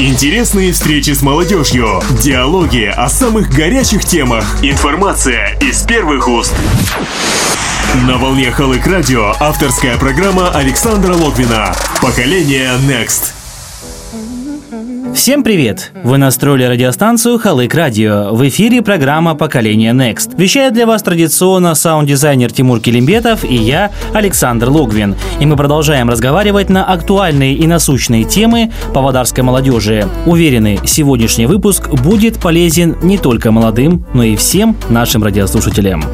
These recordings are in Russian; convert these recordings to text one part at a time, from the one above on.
Интересные встречи с молодежью, диалоги о самых горячих темах, информация из первых уст. На волне Халык Радио авторская программа Александра Логвина «Поколение Next». Всем привет! Вы настроили радиостанцию Халык Радио. В эфире программа «Поколение Next». Вещает для вас традиционно саунд-дизайнер Тимур Килимбетов и я, Александр Логвин. И мы продолжаем разговаривать на актуальные и насущные темы павлодарской молодежи. Уверены, сегодняшний выпуск будет полезен не только молодым, но и всем нашим радиослушателям.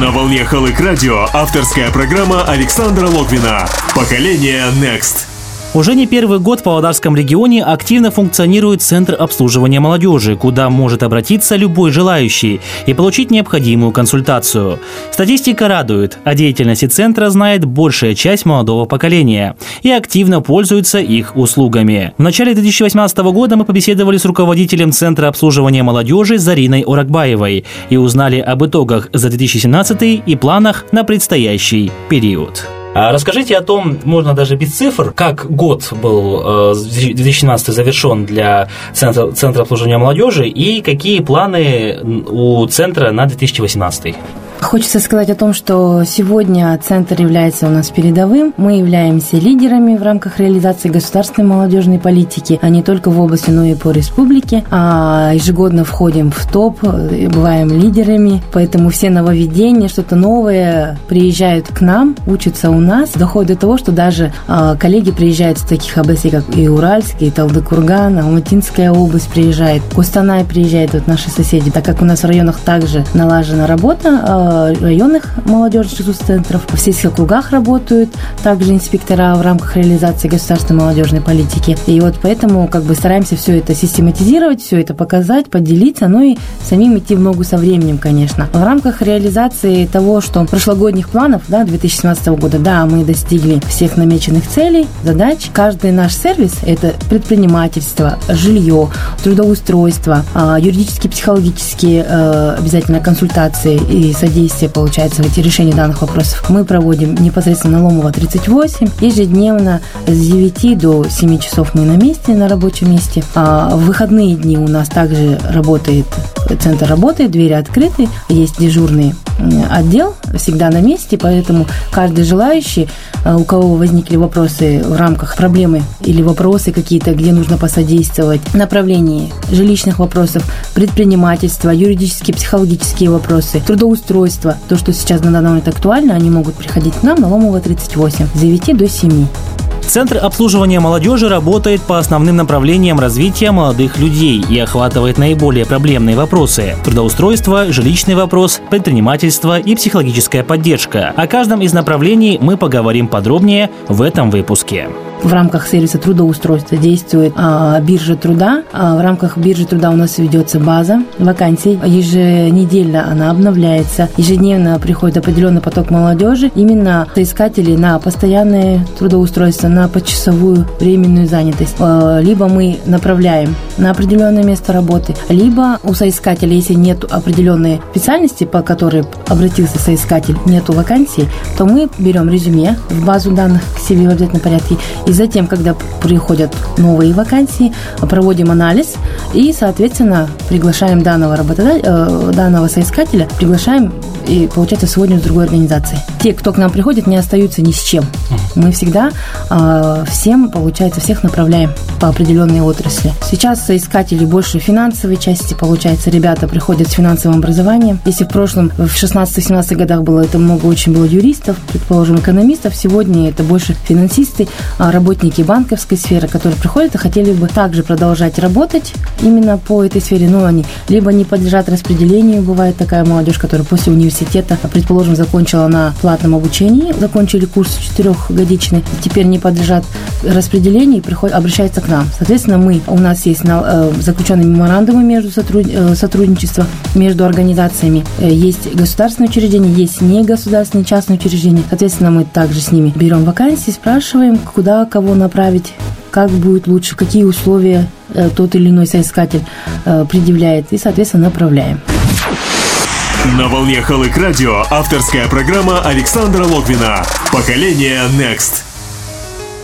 На волне Халык Радио авторская программа Александра Логвина «Поколение Next». Уже не первый год в Павлодарском регионе активно функционирует Центр обслуживания молодежи, куда может обратиться любой желающий и получить необходимую консультацию. Статистика радует, о деятельности Центра знает большая часть молодого поколения и активно пользуется их услугами. В начале 2018 года мы побеседовали с руководителем Центра обслуживания молодежи Зариной Оракбаевой и узнали об итогах за 2017 и планах на предстоящий период. А расскажите о том, можно даже без цифр, как год был 2017 э, завершен для Центра, Центра обслуживания молодежи и какие планы у Центра на 2018. Хочется сказать о том, что сегодня Центр является у нас передовым. Мы являемся лидерами в рамках реализации государственной молодежной политики, а не только в области, но и по республике. А ежегодно входим в топ, бываем лидерами, поэтому все нововведения, что-то новое приезжают к нам, учатся у нас. Доходит до того, что даже а, коллеги приезжают с таких областей, как и Уральск, и Талдыкурган, Алматинская область приезжает, Кустанай приезжает, вот наши соседи, так как у нас в районах также налажена работа, а, районных молодежных центров, в сельских округах работают также инспектора в рамках реализации государственной молодежной политики. И вот поэтому как бы стараемся все это систематизировать, все это показать, поделиться, ну и самим идти в ногу со временем, конечно. В рамках реализации того, что прошлогодних планов, да, 2017 года, да, мы достигли всех намеченных целей, задач. Каждый наш сервис – это предпринимательство, жилье, трудоустройство, а, юридические, психологические э, обязательно консультации и содействие содействие, получается, эти решения данных вопросов мы проводим непосредственно на Ломова 38. Ежедневно с 9 до 7 часов мы на месте, на рабочем месте. А в выходные дни у нас также работает, центр работает, двери открыты, есть дежурный отдел всегда на месте, поэтому каждый желающий, а, у кого возникли вопросы в рамках проблемы или вопросы какие-то, где нужно посодействовать направлении жилищных вопросов, предпринимательства, юридические, психологические вопросы, трудоустройства, средства, то, что сейчас на данный момент актуально, они могут приходить к нам на Ломова 38 с 9 до 7. Центр обслуживания молодежи работает по основным направлениям развития молодых людей и охватывает наиболее проблемные вопросы – трудоустройство, жилищный вопрос, предпринимательство и психологическая поддержка. О каждом из направлений мы поговорим подробнее в этом выпуске в рамках сервиса трудоустройства действует а, биржа труда. А, в рамках биржи труда у нас ведется база вакансий. Еженедельно она обновляется. Ежедневно приходит определенный поток молодежи. Именно соискатели на постоянное трудоустройство, на почасовую временную занятость. А, либо мы направляем на определенное место работы, либо у соискателя, если нет определенной специальности, по которой обратился соискатель, нету вакансии, то мы берем резюме в базу данных к себе в обязательном порядке и затем, когда приходят новые вакансии, проводим анализ и, соответственно, приглашаем данного работодателя, э, данного соискателя, приглашаем и, получается, сегодня с другой организацией. Те, кто к нам приходит, не остаются ни с чем. Мы всегда э, всем, получается, всех направляем по определенной отрасли. Сейчас соискатели больше финансовой части, получается, ребята приходят с финансовым образованием. Если в прошлом, в 16-17 годах было это много очень было юристов, предположим, экономистов, сегодня это больше финансисты, а работники банковской сферы, которые приходят и хотели бы также продолжать работать именно по этой сфере, но они либо не подлежат распределению, бывает такая молодежь, которая после университета, предположим, закончила на платном обучении, закончили курс четырехгодичный, теперь не подлежат распределению и приходят, обращаются к нам. Соответственно, мы, у нас есть э, заключенные меморандумы между сотруд, э, сотрудничества между организациями, э, есть государственные учреждения, есть негосударственные частные учреждения. Соответственно, мы также с ними берем вакансии, спрашиваем, куда кого направить, как будет лучше, какие условия тот или иной соискатель предъявляет, и, соответственно, направляем. На волне Халык Радио авторская программа Александра Логвина «Поколение Next».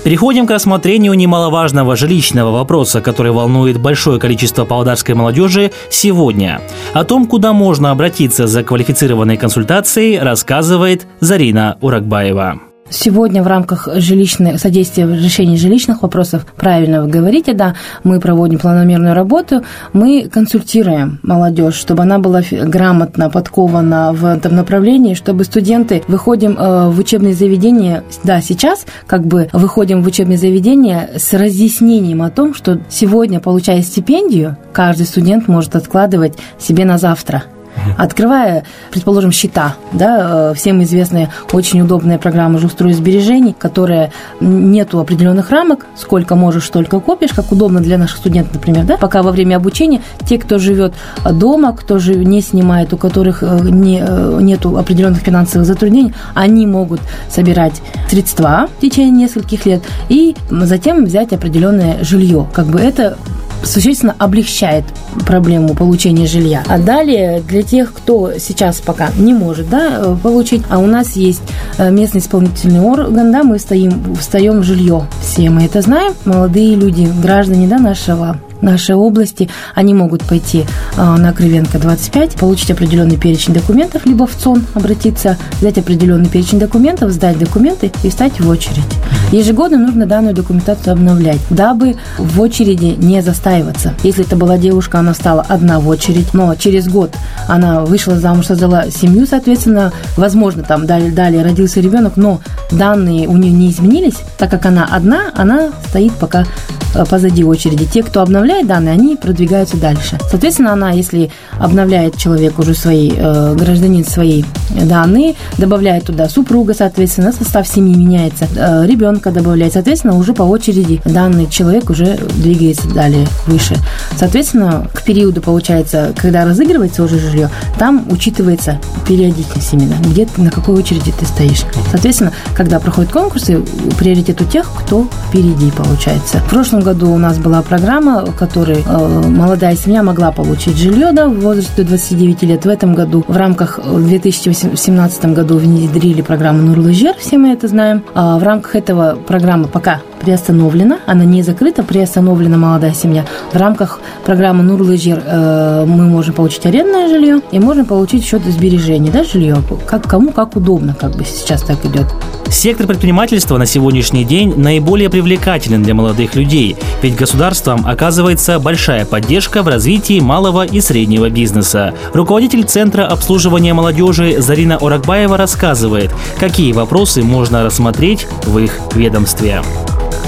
Переходим к рассмотрению немаловажного жилищного вопроса, который волнует большое количество павлодарской молодежи сегодня. О том, куда можно обратиться за квалифицированной консультацией, рассказывает Зарина Уракбаева. Сегодня в рамках жилищной, содействия в решении жилищных вопросов, правильно вы говорите, да, мы проводим планомерную работу, мы консультируем молодежь, чтобы она была грамотно подкована в этом направлении, чтобы студенты выходим э, в учебные заведения, да, сейчас как бы выходим в учебные заведения с разъяснением о том, что сегодня, получая стипендию, каждый студент может откладывать себе на завтра – Открывая, предположим, счета, да, э, всем известная очень удобная программа «Жилстрой сбережений», которая нету определенных рамок, сколько можешь, столько копишь, как удобно для наших студентов, например, да, пока во время обучения те, кто живет дома, кто же не снимает, у которых э, не, э, нету определенных финансовых затруднений, они могут собирать средства в течение нескольких лет и затем взять определенное жилье. Как бы это существенно облегчает проблему получения жилья. А далее для тех, кто сейчас пока не может да, получить, а у нас есть э, местный исполнительный орган, да, мы стоим, встаем в жилье. Все мы это знаем, молодые люди, граждане да, нашего нашей области, они могут пойти а, на Кривенко 25, получить определенный перечень документов, либо в ЦОН обратиться, взять определенный перечень документов, сдать документы и встать в очередь. Ежегодно нужно данную документацию обновлять, дабы в очереди не застаиваться. Если это была девушка, она стала одна в очередь, но через год она вышла замуж, создала семью, соответственно, возможно, там далее, далее родился ребенок, но данные у нее не изменились, так как она одна, она стоит пока позади очереди. Те, кто обновляет данные, они продвигаются дальше. Соответственно, она, если обновляет человек уже свои, э, гражданин свои данные, добавляет туда супруга, соответственно, состав семьи меняется, э, ребенка добавляет, соответственно, уже по очереди данный человек уже двигается далее, выше. Соответственно, к периоду, получается, когда разыгрывается уже жилье, там учитывается периодичность именно, где на какой очереди ты стоишь. Соответственно, когда проходят конкурсы, приоритет у тех, кто впереди, получается. В прошлом прошлом году у нас была программа, в которой э, молодая семья могла получить жилье да, в возрасте до 29 лет. В этом году, в рамках, в 2017 году внедрили программу Нурлыжер, все мы это знаем. А в рамках этого программы пока приостановлена, она не закрыта, приостановлена молодая семья. В рамках программы Нурлыжер э, мы можем получить арендное жилье и можем получить счет сбережений, да, жилье, как, кому как удобно, как бы сейчас так идет. Сектор предпринимательства на сегодняшний день наиболее привлекателен для молодых людей, ведь государством оказывается большая поддержка в развитии малого и среднего бизнеса. Руководитель Центра обслуживания молодежи Зарина Оракбаева рассказывает, какие вопросы можно рассмотреть в их ведомстве.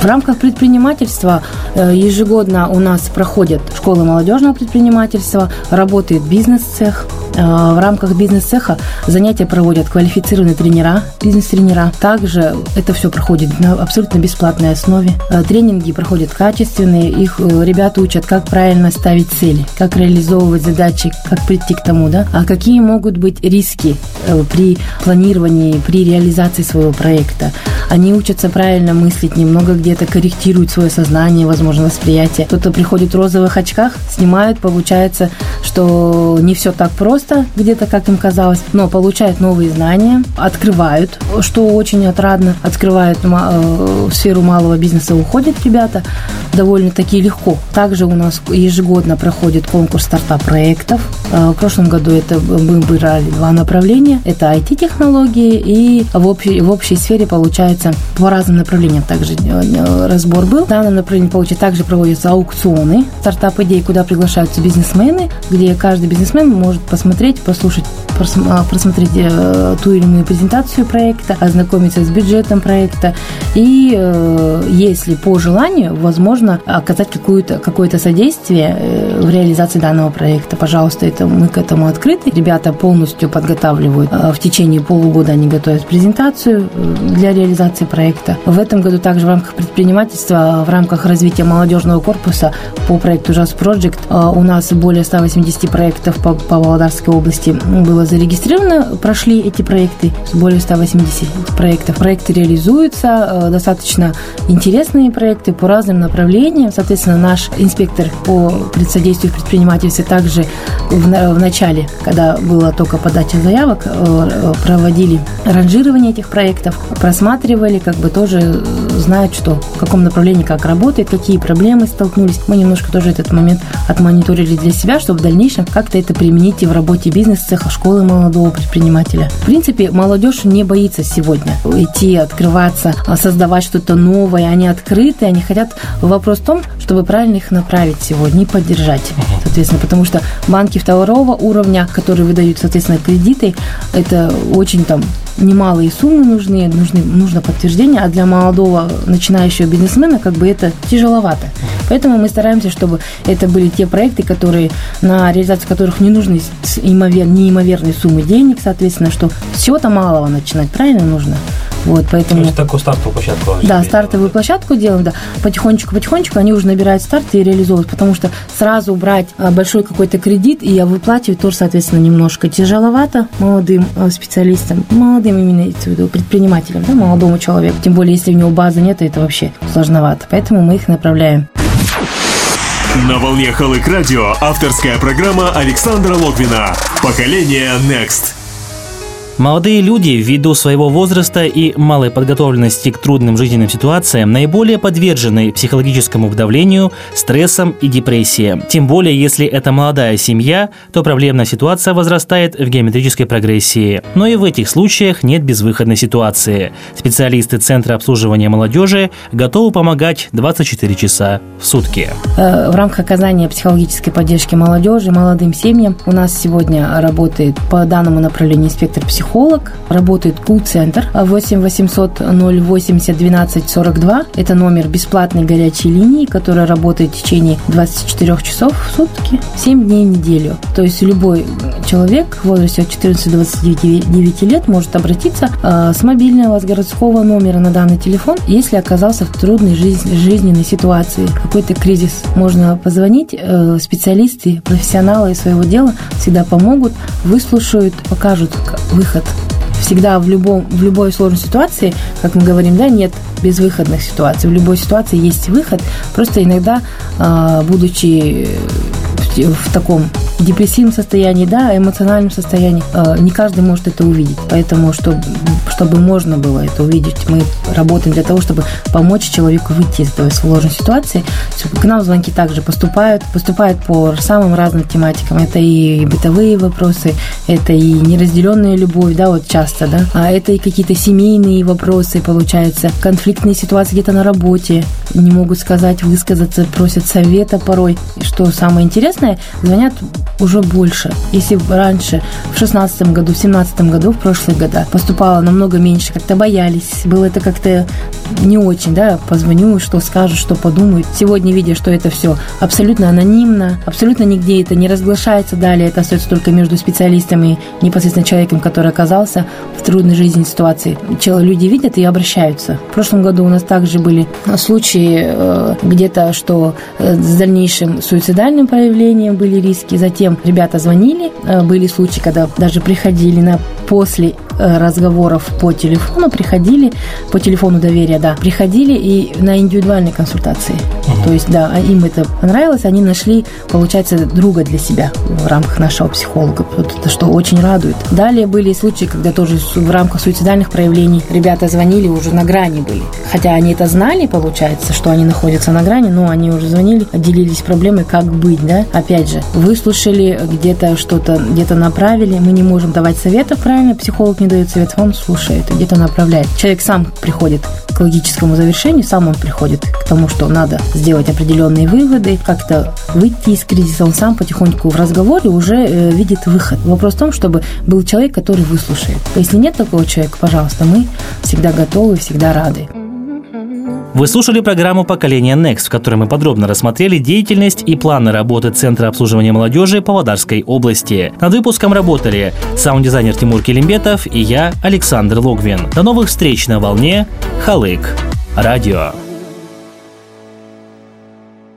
В рамках предпринимательства э, ежегодно у нас проходят школы молодежного предпринимательства, работает бизнес-цех. Э, в рамках бизнес-цеха занятия проводят квалифицированные тренера, бизнес-тренера. Также это все проходит на абсолютно бесплатной основе. Э, тренинги проходят качественные, их ребята учат, как правильно ставить цели, как реализовывать задачи, как прийти к тому, да, а какие могут быть риски при планировании, при реализации своего проекта. Они учатся правильно мыслить, немного где-то корректируют свое сознание, возможно, восприятие. Кто-то приходит в розовых очках, снимает, получается, что не все так просто, где-то, как им казалось, но получают новые знания, открывают, что очень отрадно, открывают э, сферу малого бизнеса, уходят ребята довольно-таки легко. Также у нас ежегодно проходит конкурс стартап-проектов. Э, в прошлом году это мы брали два направления. Это IT-технологии и в общей, в общей сфере получается по разным направлениям также Э, разбор был. В данном направлении, получается, также проводятся аукционы, стартап-идеи, куда приглашаются бизнесмены, где каждый бизнесмен может посмотреть, послушать, просмотреть э, ту или иную презентацию проекта, ознакомиться с бюджетом проекта и, э, если по желанию, возможно, оказать какое-то какое содействие в реализации данного проекта. Пожалуйста, это мы к этому открыты. Ребята полностью подготавливают. В течение полугода они готовят презентацию для реализации проекта. В этом году также в рамках предпринимательства в рамках развития молодежного корпуса по проекту Jazz Project. А, у нас более 180 проектов по, по Володарской области было зарегистрированы, прошли эти проекты, более 180 проектов. Проекты реализуются, достаточно интересные проекты по разным направлениям. Соответственно, наш инспектор по содействию предпринимательству также в, в начале, когда была только подача заявок, проводили ранжирование этих проектов, просматривали, как бы тоже знают, что в каком направлении как работает, какие проблемы столкнулись. Мы немножко тоже этот момент отмониторили для себя, чтобы в дальнейшем как-то это применить и в работе бизнес-цеха, школы молодого предпринимателя. В принципе, молодежь не боится сегодня идти, открываться, создавать что-то новое. Они открыты, они хотят. Вопрос в том, чтобы правильно их направить сегодня и поддержать. Соответственно, потому что банки второго уровня, которые выдают, соответственно, кредиты, это очень там немалые суммы нужны, нужны, нужно подтверждение, а для молодого начинающего бизнесмена как бы это тяжеловато. Поэтому мы стараемся, чтобы это были те проекты, которые, на реализацию которых не нужны неимоверные суммы денег, соответственно, что всего-то малого начинать, правильно нужно? Вот, поэтому... То есть такую стартовую площадку. Да, стартовую площадку делаем, да. Потихонечку-потихонечку они уже набирают старт и реализовывают, потому что сразу брать а, большой какой-то кредит и выплачивать тоже, соответственно, немножко тяжеловато молодым а, специалистам, молодым именно в виду предпринимателям, да, молодому человеку. Тем более, если у него базы нет, это вообще сложновато. Поэтому мы их направляем. На волне Халык Радио авторская программа Александра Логвина. Поколение Next. Молодые люди, ввиду своего возраста и малой подготовленности к трудным жизненным ситуациям, наиболее подвержены психологическому давлению, стрессам и депрессии. Тем более, если это молодая семья, то проблемная ситуация возрастает в геометрической прогрессии. Но и в этих случаях нет безвыходной ситуации. Специалисты Центра обслуживания молодежи готовы помогать 24 часа в сутки. Э, в рамках оказания психологической поддержки молодежи, молодым семьям у нас сегодня работает по данному направлению инспектор психолог психолог, работает кул-центр 8 800 080 12 42. Это номер бесплатной горячей линии, которая работает в течение 24 часов в сутки, 7 дней в неделю. То есть любой человек в возрасте от 14 до 29 лет может обратиться э, с мобильного, с городского номера на данный телефон, если оказался в трудной жизненной ситуации, какой-то кризис. Можно позвонить, э, специалисты, профессионалы своего дела всегда помогут, выслушают, покажут выход выход. Всегда в, любом, в любой сложной ситуации, как мы говорим, да, нет безвыходных ситуаций. В любой ситуации есть выход. Просто иногда, а, будучи в таком депрессивном состоянии, да, эмоциональном состоянии, э, не каждый может это увидеть. Поэтому, чтобы, чтобы можно было это увидеть, мы работаем для того, чтобы помочь человеку выйти из этой сложной ситуации. К нам звонки также поступают, поступают по самым разным тематикам. Это и бытовые вопросы, это и неразделенная любовь, да, вот часто, да, а это и какие-то семейные вопросы, получается, конфликтные ситуации где-то на работе, не могут сказать, высказаться, просят совета порой. И что самое интересное, звонят уже больше. Если раньше, в шестнадцатом году, в семнадцатом году, в прошлые года поступало намного меньше, как-то боялись, было это как-то не очень, да, позвоню, что скажут, что подумают. Сегодня, видя, что это все абсолютно анонимно, абсолютно нигде это не разглашается далее, это остается только между специалистами и непосредственно человеком, который оказался в трудной жизненной ситуации. Люди видят и обращаются. В прошлом году у нас также были случаи э, где-то, что э, с дальнейшим суицидальным проявлением были риски. Затем ребята звонили, э, были случаи, когда даже приходили на после Э, разговоров по телефону приходили, по телефону доверия, да, приходили и на индивидуальные консультации. Угу. То есть, да, а им это понравилось, они нашли, получается, друга для себя в рамках нашего психолога, это что очень радует. Далее были случаи, когда тоже в рамках суицидальных проявлений ребята звонили, уже на грани были. Хотя они это знали, получается, что они находятся на грани, но они уже звонили, делились проблемой, как быть, да. Опять же, выслушали, где-то что-то, где-то направили, мы не можем давать советов, правильно, психолог не дает совет, он слушает, где-то направляет. Человек сам приходит к логическому завершению, сам он приходит к тому, что надо сделать определенные выводы, как-то выйти из кризиса, он сам потихоньку в разговоре уже э, видит выход. Вопрос в том, чтобы был человек, который выслушает. Если нет такого человека, пожалуйста, мы всегда готовы, всегда рады. Вы слушали программу «Поколение Next», в которой мы подробно рассмотрели деятельность и планы работы Центра обслуживания молодежи Павлодарской области. Над выпуском работали саунд-дизайнер Тимур Келимбетов и я, Александр Логвин. До новых встреч на волне «Халык» радио.